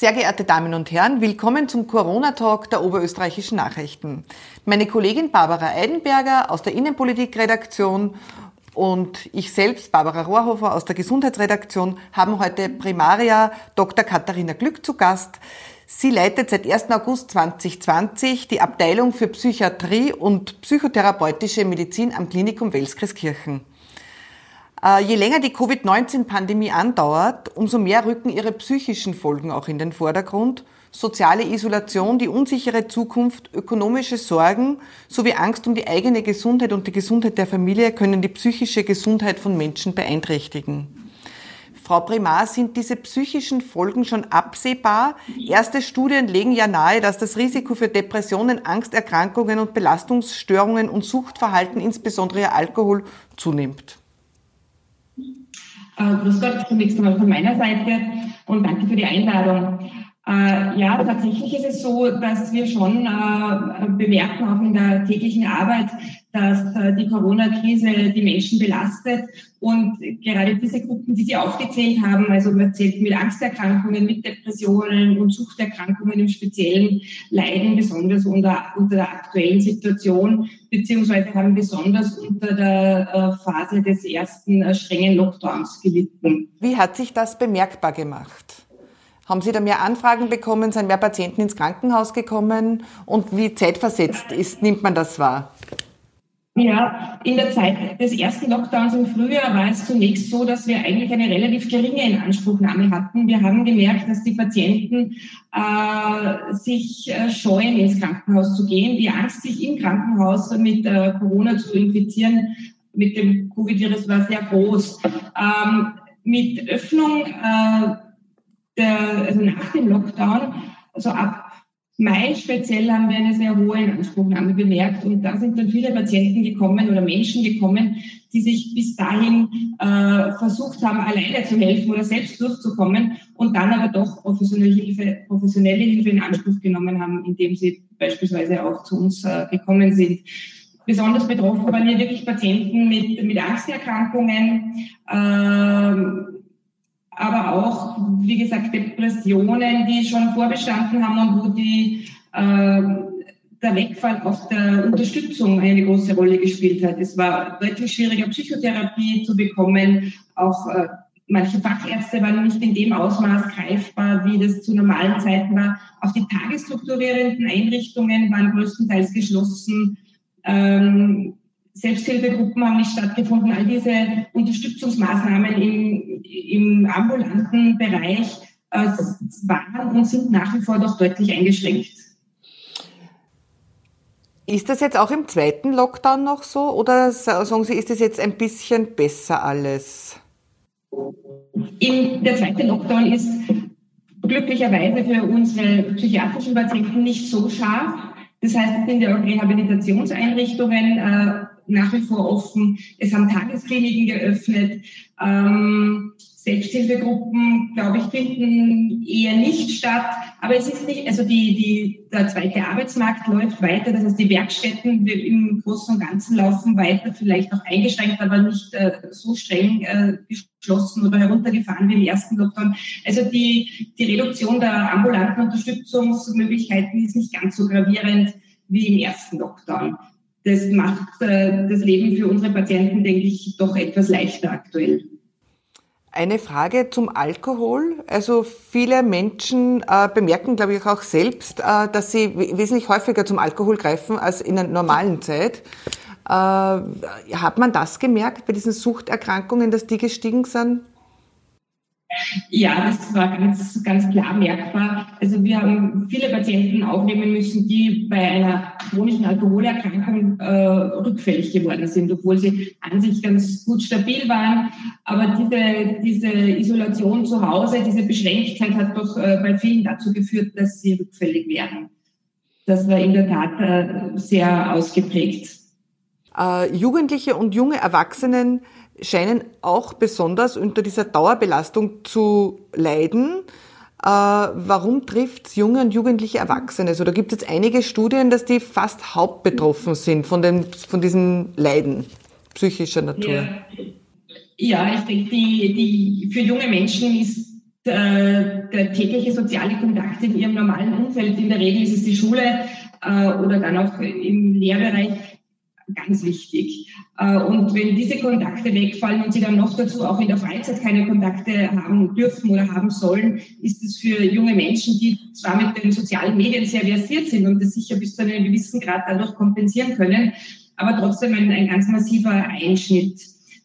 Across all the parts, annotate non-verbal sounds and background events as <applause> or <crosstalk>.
Sehr geehrte Damen und Herren, willkommen zum Corona-Talk der Oberösterreichischen Nachrichten. Meine Kollegin Barbara Eidenberger aus der Innenpolitikredaktion und ich selbst, Barbara Rohrhofer aus der Gesundheitsredaktion, haben heute Primaria Dr. Katharina Glück zu Gast. Sie leitet seit 1. August 2020 die Abteilung für Psychiatrie und psychotherapeutische Medizin am Klinikum Welskirchen. Äh, je länger die Covid-19-Pandemie andauert, umso mehr rücken ihre psychischen Folgen auch in den Vordergrund. Soziale Isolation, die unsichere Zukunft, ökonomische Sorgen sowie Angst um die eigene Gesundheit und die Gesundheit der Familie können die psychische Gesundheit von Menschen beeinträchtigen. Frau Primar, sind diese psychischen Folgen schon absehbar? Erste Studien legen ja nahe, dass das Risiko für Depressionen, Angsterkrankungen und Belastungsstörungen und Suchtverhalten, insbesondere Alkohol, zunimmt. Äh, grüß Gott zunächst einmal von meiner Seite und danke für die Einladung. Äh, ja, tatsächlich ist es so, dass wir schon äh, bemerken, auch in der täglichen Arbeit, dass äh, die Corona-Krise die Menschen belastet. Und gerade diese Gruppen, die Sie aufgezählt haben, also man zählt mit Angsterkrankungen, mit Depressionen und Suchterkrankungen im Speziellen, leiden besonders unter, unter der aktuellen Situation, beziehungsweise haben besonders unter der äh, Phase des ersten äh, strengen Lockdowns gelitten. Wie hat sich das bemerkbar gemacht? Haben Sie da mehr Anfragen bekommen? Sind mehr Patienten ins Krankenhaus gekommen? Und wie zeitversetzt ist, nimmt man das wahr? Ja, in der Zeit des ersten Lockdowns im Frühjahr war es zunächst so, dass wir eigentlich eine relativ geringe Inanspruchnahme hatten. Wir haben gemerkt, dass die Patienten äh, sich äh, scheuen, ins Krankenhaus zu gehen. Die Angst, sich im Krankenhaus mit äh, Corona zu infizieren, mit dem Covid-Virus war sehr groß. Ähm, mit Öffnung äh, der, also nach dem Lockdown, also ab Mai speziell haben wir eine sehr hohe Inanspruchnahme bemerkt und da sind dann viele Patienten gekommen oder Menschen gekommen, die sich bis dahin äh, versucht haben, alleine zu helfen oder selbst durchzukommen und dann aber doch professionelle Hilfe, professionelle Hilfe in Anspruch genommen haben, indem sie beispielsweise auch zu uns äh, gekommen sind. Besonders betroffen waren hier wirklich Patienten mit, mit Angsterkrankungen, äh, aber auch, wie gesagt, Depressionen, die schon vorbestanden haben und wo die, äh, der Wegfall auch der Unterstützung eine große Rolle gespielt hat. Es war deutlich schwieriger, Psychotherapie zu bekommen. Auch äh, manche Fachärzte waren nicht in dem Ausmaß greifbar, wie das zu normalen Zeiten war. Auch die tagesstrukturierenden Einrichtungen waren größtenteils geschlossen. Ähm, Selbsthilfegruppen haben nicht stattgefunden. All diese Unterstützungsmaßnahmen im, im ambulanten Bereich äh, waren und sind nach wie vor doch deutlich eingeschränkt. Ist das jetzt auch im zweiten Lockdown noch so oder sagen Sie, ist das jetzt ein bisschen besser alles? In, der zweite Lockdown ist glücklicherweise für unsere psychiatrischen Patienten nicht so scharf. Das heißt, es sind ja auch Rehabilitationseinrichtungen äh, nach wie vor offen. Es haben Tageskliniken geöffnet. Ähm, Selbsthilfegruppen, glaube ich, finden eher nicht statt. Aber es ist nicht, also die, die, der zweite Arbeitsmarkt läuft weiter. Das heißt, die Werkstätten im Großen und Ganzen laufen weiter, vielleicht auch eingeschränkt, aber nicht äh, so streng äh, geschlossen oder heruntergefahren wie im ersten Lockdown. Also die, die Reduktion der ambulanten Unterstützungsmöglichkeiten ist nicht ganz so gravierend wie im ersten Lockdown das macht äh, das Leben für unsere Patienten, denke ich, doch etwas leichter aktuell. Eine Frage zum Alkohol. Also viele Menschen äh, bemerken, glaube ich, auch selbst, äh, dass sie wesentlich häufiger zum Alkohol greifen als in der normalen Zeit. Äh, hat man das gemerkt bei diesen Suchterkrankungen, dass die gestiegen sind? Ja, das war ganz, ganz klar merkbar. Also wir haben viele Patienten aufnehmen müssen, die bei einer chronischen Alkoholerkrankung äh, rückfällig geworden sind, obwohl sie an sich ganz gut stabil waren. Aber diese, diese Isolation zu Hause, diese Beschränktheit hat doch äh, bei vielen dazu geführt, dass sie rückfällig werden. Das war in der Tat äh, sehr ausgeprägt. Äh, Jugendliche und junge Erwachsenen scheinen auch besonders unter dieser Dauerbelastung zu leiden. Äh, warum trifft es junge und jugendliche Erwachsene? So, da gibt es jetzt einige Studien, dass die fast hauptbetroffen sind von, den, von diesen Leiden psychischer Natur. Ja, ja ich denke, die, die, für junge Menschen ist äh, der tägliche soziale Kontakt in ihrem normalen Umfeld. In der Regel ist es die Schule äh, oder dann auch im Lehrbereich ganz wichtig. Äh, und wenn diese Kontakte wegfallen und sie dann noch dazu auch in der Freizeit keine Kontakte haben dürfen oder haben sollen, ist es für junge Menschen, die zwar mit den sozialen Medien sehr versiert sind und das sicher bis zu einem gewissen Grad dadurch kompensieren können, aber trotzdem ein, ein ganz massiver Einschnitt.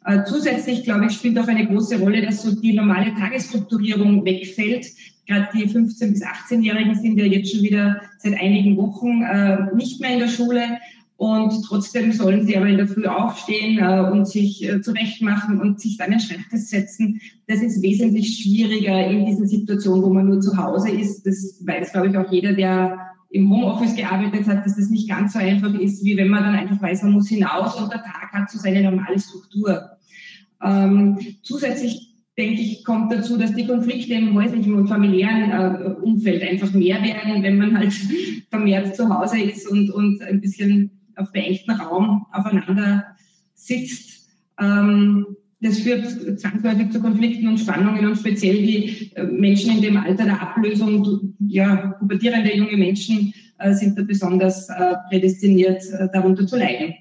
Äh, zusätzlich, glaube ich, spielt auch eine große Rolle, dass so die normale Tagesstrukturierung wegfällt. Gerade die 15- bis 18-Jährigen sind ja jetzt schon wieder seit einigen Wochen äh, nicht mehr in der Schule. Und trotzdem sollen sie aber in der Früh aufstehen äh, und sich äh, zurechtmachen und sich dann in Schreibtisch setzen. Das ist wesentlich schwieriger in dieser Situation, wo man nur zu Hause ist. Das weiß, glaube ich, auch jeder, der im Homeoffice gearbeitet hat, dass das nicht ganz so einfach ist, wie wenn man dann einfach weiß, man muss hinaus und der Tag hat so seine normale Struktur. Ähm, zusätzlich denke ich, kommt dazu, dass die Konflikte im häuslichen und familiären äh, Umfeld einfach mehr werden, wenn man halt <laughs> vermehrt zu Hause ist und, und ein bisschen auf beengten Raum aufeinander sitzt. Ähm, das führt zwangsläufig zu Konflikten und Spannungen und speziell die äh, Menschen in dem Alter der Ablösung, ja, pubertierende junge Menschen äh, sind da besonders äh, prädestiniert, äh, darunter zu leiden.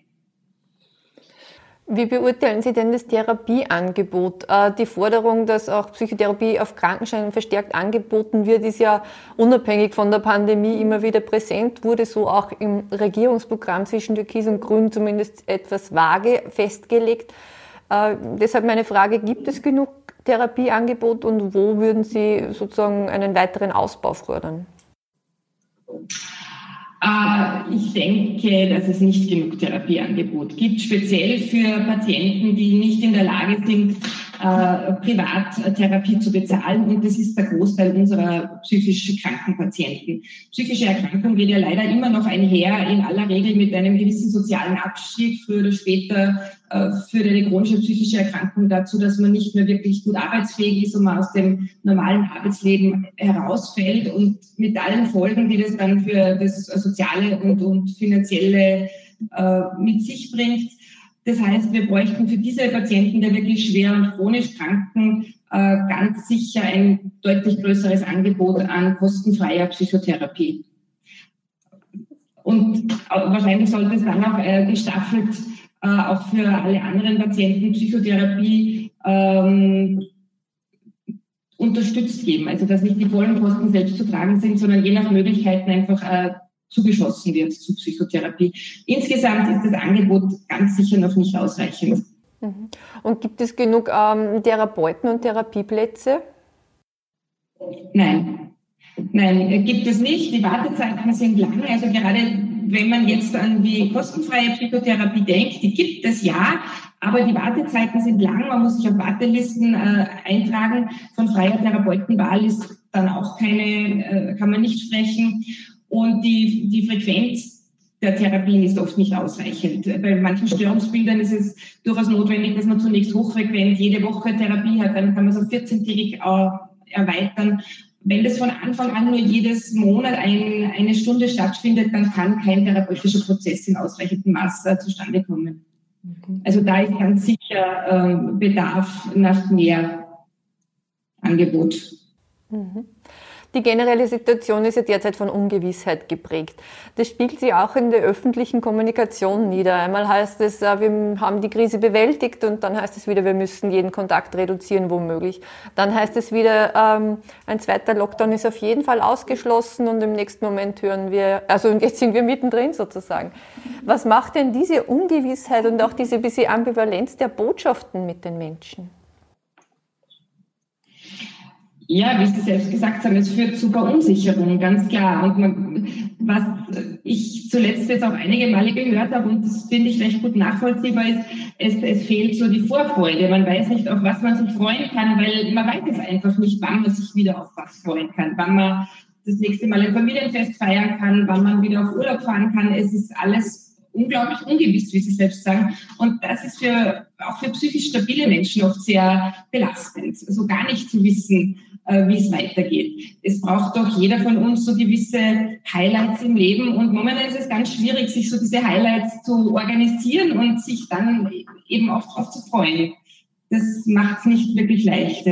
Wie beurteilen Sie denn das Therapieangebot? Äh, die Forderung, dass auch Psychotherapie auf Krankenscheinen verstärkt angeboten wird, ist ja unabhängig von der Pandemie immer wieder präsent, wurde so auch im Regierungsprogramm zwischen Türkis und Grün zumindest etwas vage festgelegt. Äh, deshalb meine Frage, gibt es genug Therapieangebot und wo würden Sie sozusagen einen weiteren Ausbau fordern? Ich denke, dass es nicht genug Therapieangebot gibt, speziell für Patienten, die nicht in der Lage sind, äh, Privattherapie zu bezahlen. Und das ist der Großteil unserer psychisch kranken Patienten. Psychische Erkrankung geht ja leider immer noch einher, in aller Regel mit einem gewissen sozialen Abstieg. Früher oder später äh, führt eine chronische psychische Erkrankung dazu, dass man nicht mehr wirklich gut arbeitsfähig ist und man aus dem normalen Arbeitsleben herausfällt und mit allen Folgen, die das dann für das soziale und, und finanzielle äh, mit sich bringt. Das heißt, wir bräuchten für diese Patienten der wirklich schwer und chronisch Kranken äh, ganz sicher ein deutlich größeres Angebot an kostenfreier Psychotherapie. Und wahrscheinlich sollte es dann auch äh, gestaffelt äh, auch für alle anderen Patienten Psychotherapie ähm, unterstützt geben. Also dass nicht die vollen Kosten selbst zu tragen sind, sondern je nach Möglichkeiten einfach äh, zugeschossen wird zur Psychotherapie. Insgesamt ist das Angebot ganz sicher noch nicht ausreichend. Mhm. Und gibt es genug ähm, Therapeuten und Therapieplätze? Nein. Nein, gibt es nicht. Die Wartezeiten sind lang. Also gerade wenn man jetzt an die kostenfreie Psychotherapie denkt, die gibt es ja, aber die Wartezeiten sind lang. Man muss sich auf Wartelisten äh, eintragen. Von freier Therapeutenwahl ist dann auch keine, äh, kann man nicht sprechen. Und die, die Frequenz der Therapien ist oft nicht ausreichend. Bei manchen Störungsbildern ist es durchaus notwendig, dass man zunächst hochfrequent jede Woche Therapie hat, dann kann man es auf 14-tägig äh, erweitern. Wenn das von Anfang an nur jedes Monat ein, eine Stunde stattfindet, dann kann kein therapeutischer Prozess in ausreichendem Maß äh, zustande kommen. Also da ist ganz sicher äh, Bedarf nach mehr Angebot. Mhm. Die generelle Situation ist ja derzeit von Ungewissheit geprägt. Das spiegelt sich auch in der öffentlichen Kommunikation nieder. Einmal heißt es, äh, wir haben die Krise bewältigt und dann heißt es wieder, wir müssen jeden Kontakt reduzieren, womöglich. Dann heißt es wieder, ähm, ein zweiter Lockdown ist auf jeden Fall ausgeschlossen und im nächsten Moment hören wir, also jetzt sind wir mittendrin sozusagen. Was macht denn diese Ungewissheit und auch diese bisschen Ambivalenz der Botschaften mit den Menschen? Ja, wie Sie selbst gesagt haben, es führt zu Verunsicherung, ganz klar. Und man, was ich zuletzt jetzt auch einige Male gehört habe, und das finde ich recht gut nachvollziehbar, ist, es, es fehlt so die Vorfreude. Man weiß nicht, auf was man sich freuen kann, weil man weiß es einfach nicht, wann man sich wieder auf was freuen kann, wann man das nächste Mal ein Familienfest feiern kann, wann man wieder auf Urlaub fahren kann. Es ist alles unglaublich ungewiss, wie Sie selbst sagen. Und das ist für, auch für psychisch stabile Menschen oft sehr belastend, so also gar nicht zu wissen, äh, wie es weitergeht. Es braucht doch jeder von uns so gewisse Highlights im Leben und momentan ist es ganz schwierig, sich so diese Highlights zu organisieren und sich dann eben auch darauf zu freuen. Das macht es nicht wirklich leicht.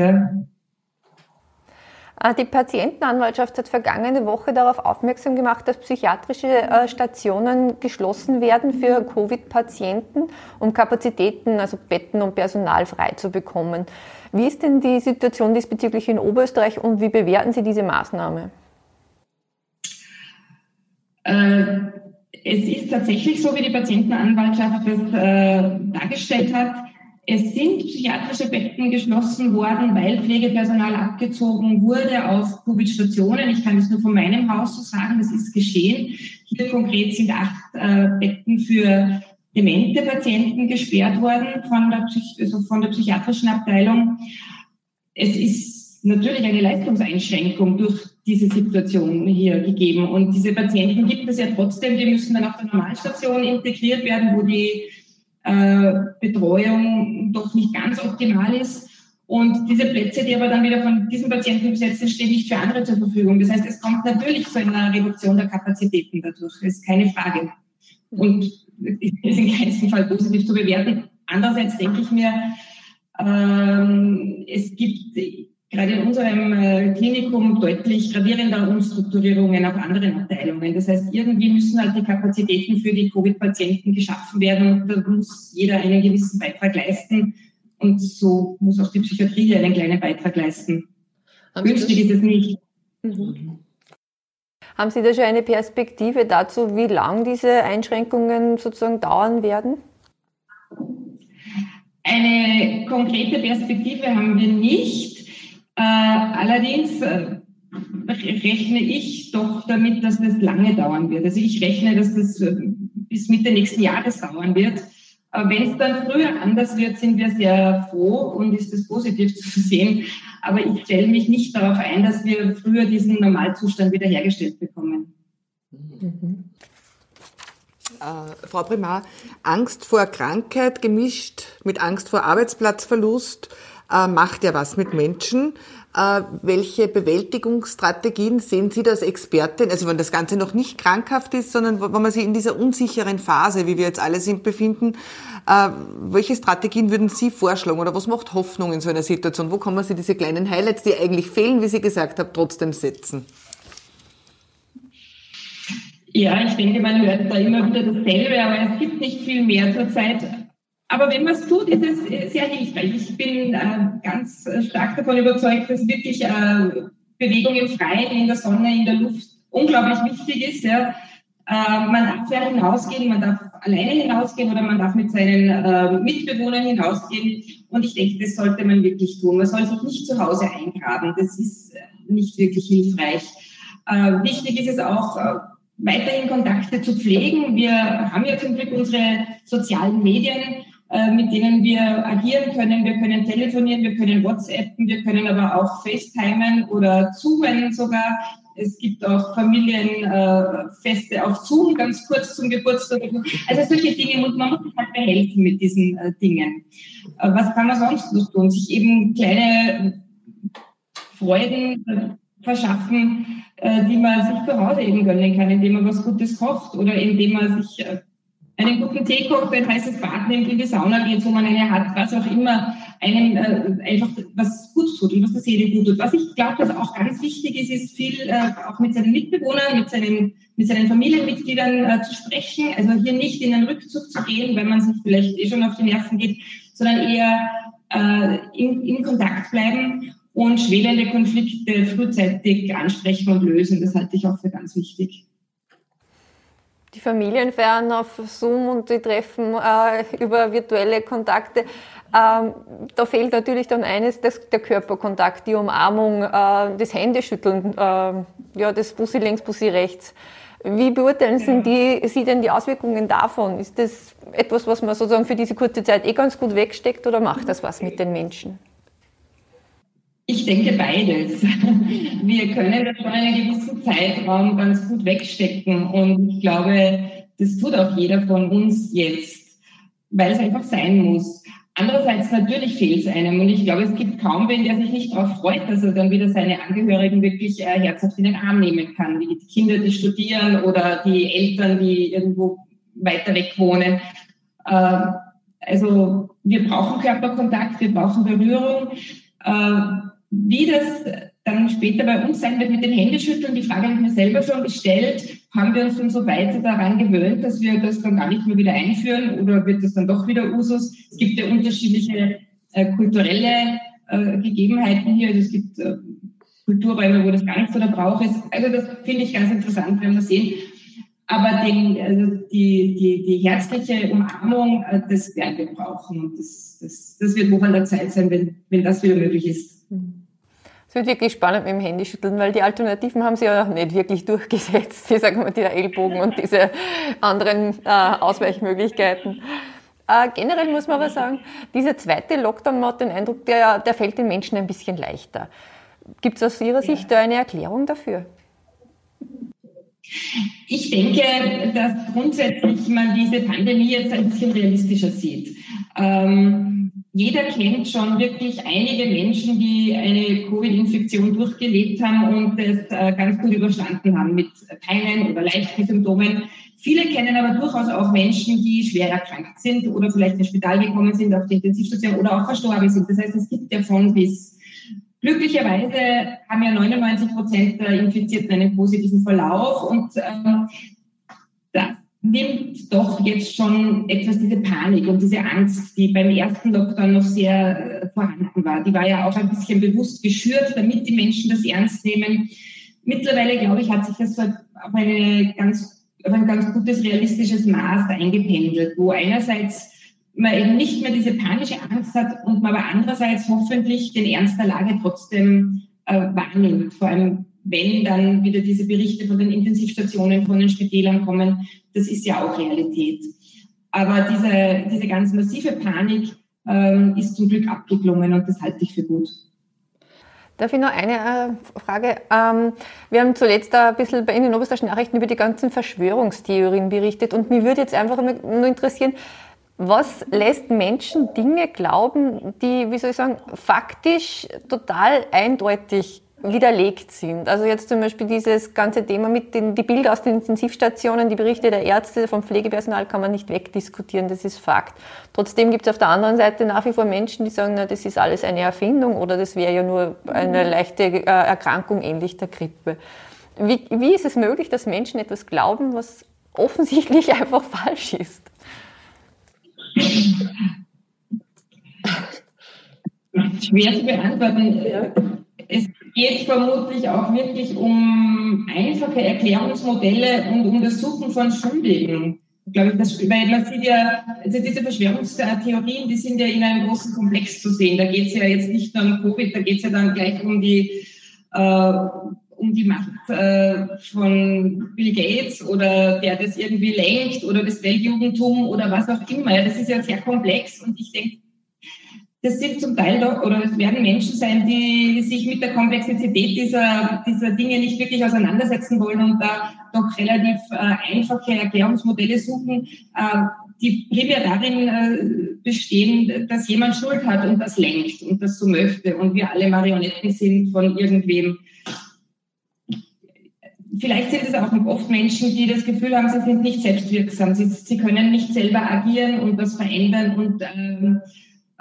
Ja. Äh, die Patientenanwaltschaft hat vergangene Woche darauf aufmerksam gemacht, dass psychiatrische äh, Stationen geschlossen werden für Covid-Patienten, um Kapazitäten, also Betten und Personal frei zu bekommen. Wie ist denn die Situation diesbezüglich in Oberösterreich und wie bewerten Sie diese Maßnahme? Äh, es ist tatsächlich so, wie die Patientenanwaltschaft das äh, dargestellt hat. Es sind psychiatrische Betten geschlossen worden, weil Pflegepersonal abgezogen wurde auf Covid-Stationen. Ich kann das nur von meinem Haus so sagen, das ist geschehen. Hier konkret sind acht äh, Betten für demente Patienten gesperrt worden von der, also von der psychiatrischen Abteilung. Es ist natürlich eine Leistungseinschränkung durch diese Situation hier gegeben. Und diese Patienten gibt es ja trotzdem, die müssen dann auf der Normalstation integriert werden, wo die äh, Betreuung doch nicht ganz optimal ist. Und diese Plätze, die aber dann wieder von diesen Patienten besetzt sind, stehen nicht für andere zur Verfügung. Das heißt, es kommt natürlich zu einer Reduktion der Kapazitäten dadurch. Das ist keine Frage. Und ist in keinem Fall positiv zu bewerten. Andererseits denke ich mir, ähm, es gibt gerade in unserem äh, Klinikum deutlich gravierende Umstrukturierungen auf anderen Abteilungen. Das heißt, irgendwie müssen halt die Kapazitäten für die Covid-Patienten geschaffen werden und da muss jeder einen gewissen Beitrag leisten. Und so muss auch die Psychiatrie einen kleinen Beitrag leisten. Günstig ist es nicht. Mhm. Haben Sie da schon eine Perspektive dazu, wie lang diese Einschränkungen sozusagen dauern werden? Eine konkrete Perspektive haben wir nicht. Äh, allerdings äh, rechne ich doch damit, dass das lange dauern wird. Also ich rechne, dass das äh, bis Mitte nächsten Jahres dauern wird. Wenn es dann früher anders wird, sind wir sehr froh und ist es positiv <laughs> zu sehen. Aber ich stelle mich nicht darauf ein, dass wir früher diesen Normalzustand wiederhergestellt bekommen. Mhm. Äh, Frau Primar, Angst vor Krankheit gemischt mit Angst vor Arbeitsplatzverlust äh, macht ja was mit Menschen. Äh, welche Bewältigungsstrategien sehen Sie als Expertin, also wenn das Ganze noch nicht krankhaft ist, sondern wenn man sich in dieser unsicheren Phase, wie wir jetzt alle sind, befinden, äh, welche Strategien würden Sie vorschlagen oder was macht Hoffnung in so einer Situation? Wo kann man sich diese kleinen Highlights, die eigentlich fehlen, wie Sie gesagt haben, trotzdem setzen? Ja, ich denke, man hört da immer wieder dasselbe, aber es gibt nicht viel mehr zurzeit aber wenn man es tut, ist es äh, sehr hilfreich. Ich bin äh, ganz stark davon überzeugt, dass wirklich äh, Bewegung im Freien, in der Sonne, in der Luft unglaublich wichtig ist. Ja. Äh, man darf ja hinausgehen, man darf alleine hinausgehen oder man darf mit seinen äh, Mitbewohnern hinausgehen. Und ich denke, das sollte man wirklich tun. Man soll sich nicht zu Hause eingraben. Das ist äh, nicht wirklich hilfreich. Äh, wichtig ist es auch, äh, weiterhin Kontakte zu pflegen. Wir haben ja zum Glück unsere sozialen Medien äh, mit denen wir agieren können. Wir können telefonieren, wir können WhatsAppen, wir können aber auch FaceTimen oder Zoomen sogar. Es gibt auch Familienfeste äh, auf Zoom, ganz kurz zum Geburtstag. Also solche Dinge, und man muss sich halt behelfen mit diesen äh, Dingen. Äh, was kann man sonst noch tun? Sich eben kleine Freuden äh, verschaffen, äh, die man sich zu Hause eben gönnen kann, indem man was Gutes kocht oder indem man sich einen guten Tee kocht, ein heißes Bad nimmt, in die Sauna geht, wo man eine hat, was auch immer, einem äh, einfach was gut tut und was der Seele gut tut. Was ich glaube, was auch ganz wichtig ist, ist viel äh, auch mit seinen Mitbewohnern, mit seinen, mit seinen Familienmitgliedern äh, zu sprechen. Also hier nicht in den Rückzug zu gehen, wenn man sich vielleicht eh schon auf die Nerven geht, sondern eher äh, in, in Kontakt bleiben und schwelende Konflikte frühzeitig ansprechen und lösen. Das halte ich auch für ganz wichtig die Familien feiern auf Zoom und die treffen äh, über virtuelle Kontakte. Ähm, da fehlt natürlich dann eines, das, der Körperkontakt, die Umarmung, äh, das Händeschütteln, äh, ja, das Bussi links, Bussi rechts. Wie beurteilen Sie, die, Sie denn die Auswirkungen davon? Ist das etwas, was man sozusagen für diese kurze Zeit eh ganz gut wegsteckt oder macht das was mit den Menschen? Ich denke beides. <laughs> Wir können das schon einen gewissen Zeitraum ganz gut wegstecken und ich glaube, das tut auch jeder von uns jetzt, weil es einfach sein muss. Andererseits natürlich fehlt es einem und ich glaube, es gibt kaum wen, der sich nicht darauf freut, dass er dann wieder seine Angehörigen wirklich äh, herzhaft in den Arm nehmen kann, die Kinder, die studieren oder die Eltern, die irgendwo weiter weg wohnen. Äh, also wir brauchen Körperkontakt, wir brauchen Berührung. Äh, wie das dann später bei uns sein wird mit den Händeschütteln. Die Frage habe ich mir selber schon gestellt. Haben wir uns schon so weit daran gewöhnt, dass wir das dann gar nicht mehr wieder einführen oder wird das dann doch wieder Usus? Es gibt ja unterschiedliche äh, kulturelle äh, Gegebenheiten hier. Also es gibt äh, Kulturräume, wo das gar nicht so der Brauch ist. Also das finde ich ganz interessant, wenn wir sehen. Aber den, also die, die, die herzliche Umarmung, äh, das werden wir brauchen. Das, das, das wird wohl an der Zeit sein, wenn, wenn das wieder möglich ist. Es wird wirklich spannend mit dem Handyschütteln, weil die Alternativen haben sie ja nicht wirklich durchgesetzt. Die sagen wir, die Ellbogen und diese anderen äh, Ausweichmöglichkeiten. Äh, generell muss man aber sagen, dieser zweite Lockdown, man hat den Eindruck, der, der fällt den Menschen ein bisschen leichter. Gibt es aus Ihrer Sicht da eine Erklärung dafür? Ich denke, dass grundsätzlich man diese Pandemie jetzt ein bisschen realistischer sieht. Ähm, jeder kennt schon wirklich einige Menschen, die eine Covid-Infektion durchgelebt haben und es äh, ganz gut überstanden haben mit keinen oder leichten Symptomen. Viele kennen aber durchaus auch Menschen, die schwer erkrankt sind oder vielleicht ins Spital gekommen sind, auf die Intensivstation oder auch verstorben sind. Das heißt, es gibt ja von bis. Glücklicherweise haben ja 99 Prozent der Infizierten einen positiven Verlauf und ähm, das nimmt doch jetzt schon etwas diese Panik und diese Angst, die beim ersten Lockdown noch sehr äh, vorhanden war. Die war ja auch ein bisschen bewusst geschürt, damit die Menschen das ernst nehmen. Mittlerweile, glaube ich, hat sich das auf, eine ganz, auf ein ganz gutes realistisches Maß eingependelt, wo einerseits man eben nicht mehr diese panische Angst hat und man aber andererseits hoffentlich den Ernst der Lage trotzdem äh, wahrnimmt. Vor allem, wenn dann wieder diese Berichte von den Intensivstationen, von den Spitälern kommen, das ist ja auch Realität. Aber diese, diese ganz massive Panik ähm, ist zum Glück abgeklungen und das halte ich für gut. Darf ich noch eine äh, Frage? Ähm, wir haben zuletzt ein bisschen bei Ihnen in den Oberösterreichischen Nachrichten über die ganzen Verschwörungstheorien berichtet und mich würde jetzt einfach nur interessieren, was lässt Menschen Dinge glauben, die, wie soll ich sagen, faktisch total eindeutig widerlegt sind. Also jetzt zum Beispiel dieses ganze Thema mit den die Bilder aus den Intensivstationen, die Berichte der Ärzte, vom Pflegepersonal kann man nicht wegdiskutieren, das ist Fakt. Trotzdem gibt es auf der anderen Seite nach wie vor Menschen, die sagen, na, das ist alles eine Erfindung oder das wäre ja nur eine leichte äh, Erkrankung ähnlich der Grippe. Wie, wie ist es möglich, dass Menschen etwas glauben, was offensichtlich <laughs> einfach falsch ist? Schwer zu beantworten. Es geht vermutlich auch wirklich um einfache Erklärungsmodelle und um das Suchen von Schuldigen. Glaube ich, das, weil man sieht ja, also diese Verschwörungstheorien, die sind ja in einem großen Komplex zu sehen. Da geht es ja jetzt nicht nur um Covid, da geht es ja dann gleich um die äh, um die Macht äh, von Bill Gates oder der das irgendwie lenkt oder das Weltjugendtum oder was auch immer. Das ist ja sehr komplex und ich denke, das sind zum Teil doch, oder es werden Menschen sein, die sich mit der Komplexität dieser, dieser Dinge nicht wirklich auseinandersetzen wollen und da doch relativ äh, einfache Erklärungsmodelle suchen, äh, die primär darin äh, bestehen, dass jemand Schuld hat und das lenkt und das so möchte und wir alle Marionetten sind von irgendwem vielleicht sind es auch oft Menschen, die das Gefühl haben, sie sind nicht selbstwirksam. Sie, sie können nicht selber agieren und was verändern und ähm,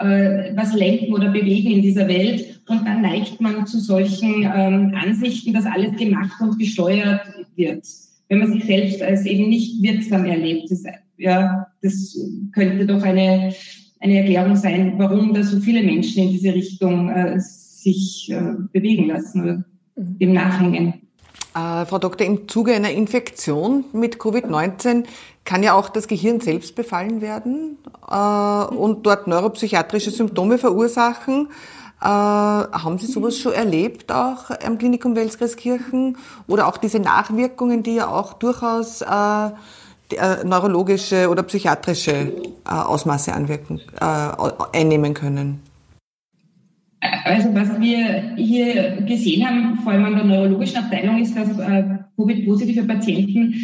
äh, was lenken oder bewegen in dieser Welt. Und dann neigt man zu solchen ähm, Ansichten, dass alles gemacht und gesteuert wird. Wenn man sich selbst als eben nicht wirksam erlebt. Das, ja, das könnte doch eine, eine Erklärung sein, warum da so viele Menschen in diese Richtung äh, sich äh, bewegen lassen oder dem nachhängen. Äh, Frau Doktor, im Zuge einer Infektion mit Covid-19 kann ja auch das Gehirn selbst befallen werden äh, und dort neuropsychiatrische Symptome verursachen. Äh, haben Sie sowas schon erlebt, auch am Klinikum Welskreiskirchen? Oder auch diese Nachwirkungen, die ja auch durchaus äh, äh, neurologische oder psychiatrische äh, Ausmaße anwirken, einnehmen können? Also was wir hier gesehen haben, vor allem an der neurologischen Abteilung, ist, dass äh, Covid-positive Patienten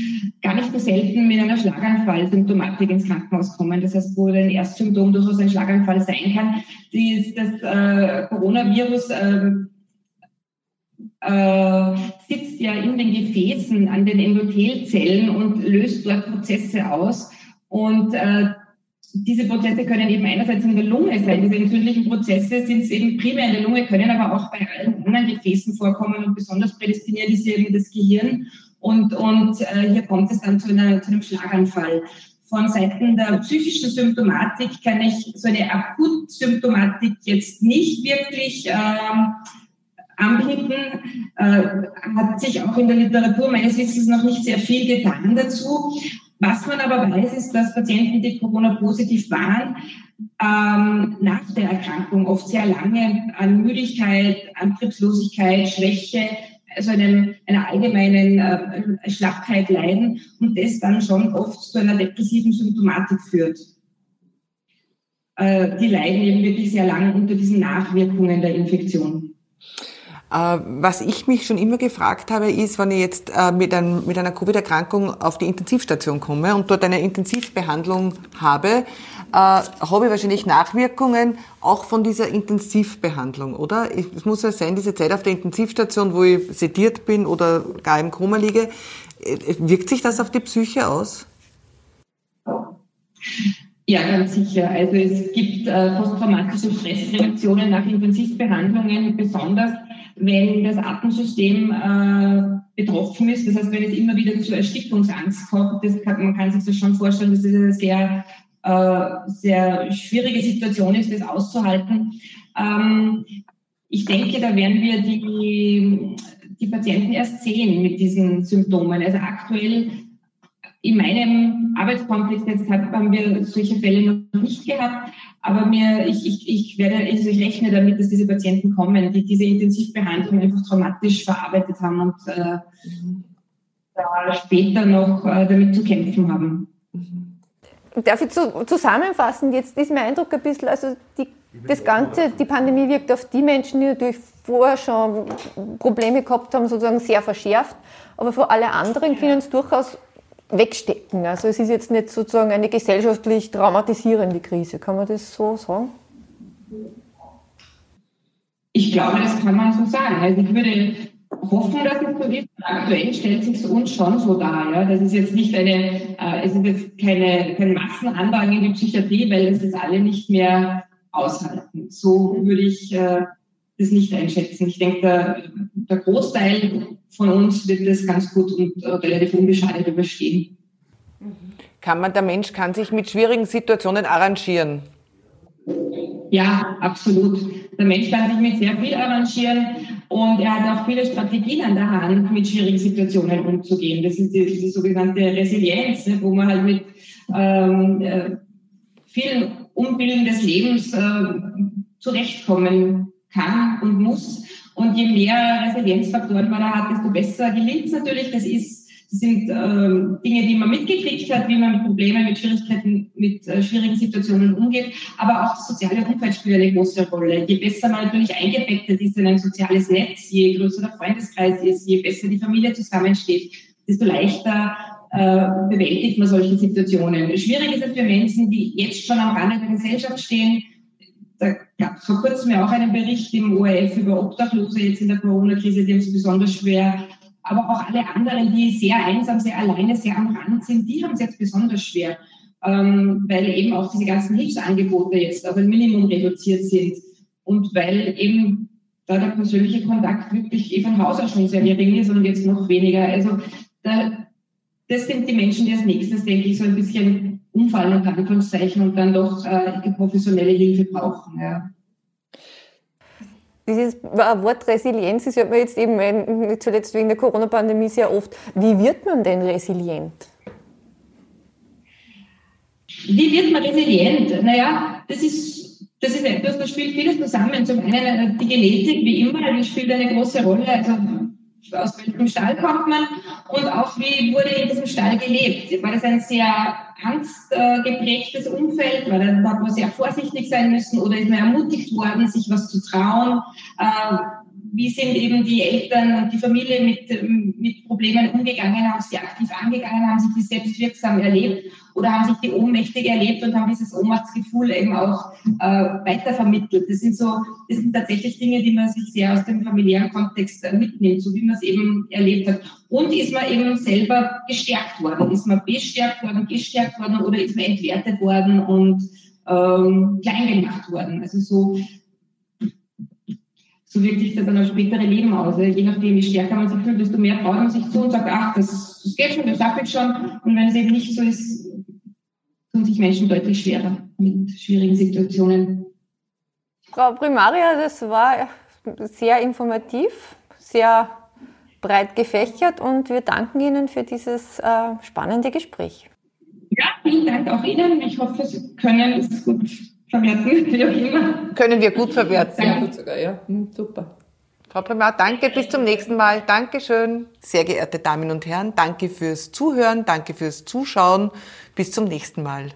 gar nicht so selten mit einer Schlaganfall-Symptomatik ins Krankenhaus kommen. Das heißt, wo ein Erstsymptom durchaus ein Schlaganfall sein kann. Die, das äh, Coronavirus äh, äh, sitzt ja in den Gefäßen an den Endothelzellen und löst dort Prozesse aus. Und äh, diese Prozesse können eben einerseits in der Lunge sein. Diese entzündlichen Prozesse sind es eben primär in der Lunge, können aber auch bei allen anderen Gefäßen vorkommen und besonders prädestiniert ist eben das Gehirn. Und, und äh, hier kommt es dann zu, einer, zu einem Schlaganfall. Von Seiten der psychischen Symptomatik kann ich so eine Akutsymptomatik jetzt nicht wirklich ähm, anbieten. Äh, hat sich auch in der Literatur meines Wissens noch nicht sehr viel getan dazu. Was man aber weiß, ist, dass Patienten, die Corona-positiv waren, ähm, nach der Erkrankung oft sehr lange an Müdigkeit, Antriebslosigkeit, Schwäche, also einem, einer allgemeinen äh, Schlappheit leiden und das dann schon oft zu einer depressiven Symptomatik führt. Äh, die leiden eben wirklich sehr lange unter diesen Nachwirkungen der Infektion. Äh, was ich mich schon immer gefragt habe, ist, wenn ich jetzt äh, mit, einem, mit einer Covid-Erkrankung auf die Intensivstation komme und dort eine Intensivbehandlung habe, äh, habe ich wahrscheinlich Nachwirkungen auch von dieser Intensivbehandlung, oder? Es muss ja sein, diese Zeit auf der Intensivstation, wo ich sediert bin oder gar im Koma liege, wirkt sich das auf die Psyche aus? Ja, ganz sicher. Also es gibt äh, posttraumatische Stressreaktionen nach Intensivbehandlungen, besonders wenn das Atemsystem äh, betroffen ist. Das heißt, wenn es immer wieder zu Erstickungsangst kommt, das kann, man kann sich das schon vorstellen, dass es eine sehr, äh, sehr schwierige Situation ist, das auszuhalten. Ähm, ich denke, da werden wir die, die Patienten erst sehen mit diesen Symptomen. Also aktuell in meinem Arbeitskomplex jetzt haben wir solche Fälle noch nicht gehabt. Aber mir, ich, ich, ich werde, also ich rechne damit, dass diese Patienten kommen, die diese Intensivbehandlung einfach traumatisch verarbeitet haben und äh, später noch äh, damit zu kämpfen haben. Darf ich zu, zusammenfassen? Jetzt ist mein Eindruck ein bisschen, also die, das Ganze, die Pandemie wirkt auf die Menschen, die natürlich vorher schon Probleme gehabt haben, sozusagen sehr verschärft. Aber für alle anderen können es durchaus wegstecken. Also es ist jetzt nicht sozusagen eine gesellschaftlich traumatisierende Krise. Kann man das so sagen? Ich glaube, das kann man so sagen. Also ich würde hoffen, dass es so ist. Aktuell stellt sich es uns schon so dar. Ja? Das ist jetzt nicht eine, äh, es ist jetzt keine, kein Massenandrang in die Psychiatrie, weil es jetzt alle nicht mehr aushalten. So würde ich äh, das nicht einschätzen. Ich denke, der, der Großteil von uns wird das ganz gut und äh, relativ unbeschadet überstehen. Kann man, der Mensch kann sich mit schwierigen Situationen arrangieren? Ja, absolut. Der Mensch kann sich mit sehr viel arrangieren und er hat auch viele Strategien an der Hand, mit schwierigen Situationen umzugehen. Das ist die, die sogenannte Resilienz, ne, wo man halt mit ähm, äh, vielen Umbilden des Lebens äh, zurechtkommen kann und muss. Und je mehr Resilienzfaktoren man da hat, desto besser gelingt es natürlich. Das ist das sind äh, Dinge, die man mitgekriegt hat, wie man mit Problemen, mit Schwierigkeiten, mit äh, schwierigen Situationen umgeht. Aber auch das soziale Umfeld spielt eine große Rolle. Je besser man natürlich eingebettet ist in ein soziales Netz, je größer der Freundeskreis ist, je besser die Familie zusammensteht, desto leichter äh, bewältigt man solche Situationen. Schwierig ist es für Menschen, die jetzt schon am Rande der Gesellschaft stehen, da gab es vor kurzem ja auch einen Bericht im ORF über Obdachlose jetzt in der Corona-Krise, die haben es besonders schwer. Aber auch alle anderen, die sehr einsam, sehr alleine, sehr am Rand sind, die haben es jetzt besonders schwer, ähm, weil eben auch diese ganzen Hilfsangebote jetzt auf ein Minimum reduziert sind und weil eben da der persönliche Kontakt wirklich eh von Haus aus schon sehr gering ist und jetzt noch weniger. Also da, das sind die Menschen, die als nächstes, denke ich, so ein bisschen umfallen, unter Anführungszeichen, und dann doch äh, professionelle Hilfe brauchen. Ja. Dieses Wort Resilienz das hört man jetzt eben nicht zuletzt wegen der Corona-Pandemie sehr oft. Wie wird man denn resilient? Wie wird man resilient? Naja, das ist, das ist etwas, da spielt vieles zusammen. Zum einen äh, die Genetik, wie immer, die spielt eine große Rolle. Also aus welchem Stall kommt man und auch wie wurde in diesem Stall gelebt. War das ein sehr angstgeprägtes Umfeld? War das, hat man sehr vorsichtig sein müssen oder ist man ermutigt worden, sich was zu trauen? Äh, wie sind eben die Eltern und die Familie mit, mit Problemen umgegangen, haben sie aktiv angegangen, haben sich die selbstwirksam erlebt oder haben sich die ohnmächtig erlebt und haben dieses Ohnmachtsgefühl eben auch äh, weitervermittelt. Das sind so, das sind tatsächlich Dinge, die man sich sehr aus dem familiären Kontext äh, mitnimmt, so wie man es eben erlebt hat. Und ist man eben selber gestärkt worden? Ist man bestärkt worden, gestärkt worden oder ist man entwertet worden und ähm, klein gemacht worden? Also so so wirkt sich das dann auf spätere Leben aus. Je nachdem, wie stärker man sich fühlt, desto mehr traut man sich zu und sagt, ach, das, das geht schon, das schaffe ich schon. Und wenn es eben nicht so ist, tun sich Menschen deutlich schwerer mit schwierigen Situationen. Frau Primaria, das war sehr informativ, sehr breit gefächert und wir danken Ihnen für dieses äh, spannende Gespräch. Ja, vielen Dank auch Ihnen. Ich hoffe, Sie können es gut verwerten, wie auch immer. Können wir gut verwerten. Sehr gut sogar, ja. Hm, super. Frau Primar, danke, bis zum nächsten Mal. Dankeschön. Sehr geehrte Damen und Herren, danke fürs Zuhören, danke fürs Zuschauen. Bis zum nächsten Mal.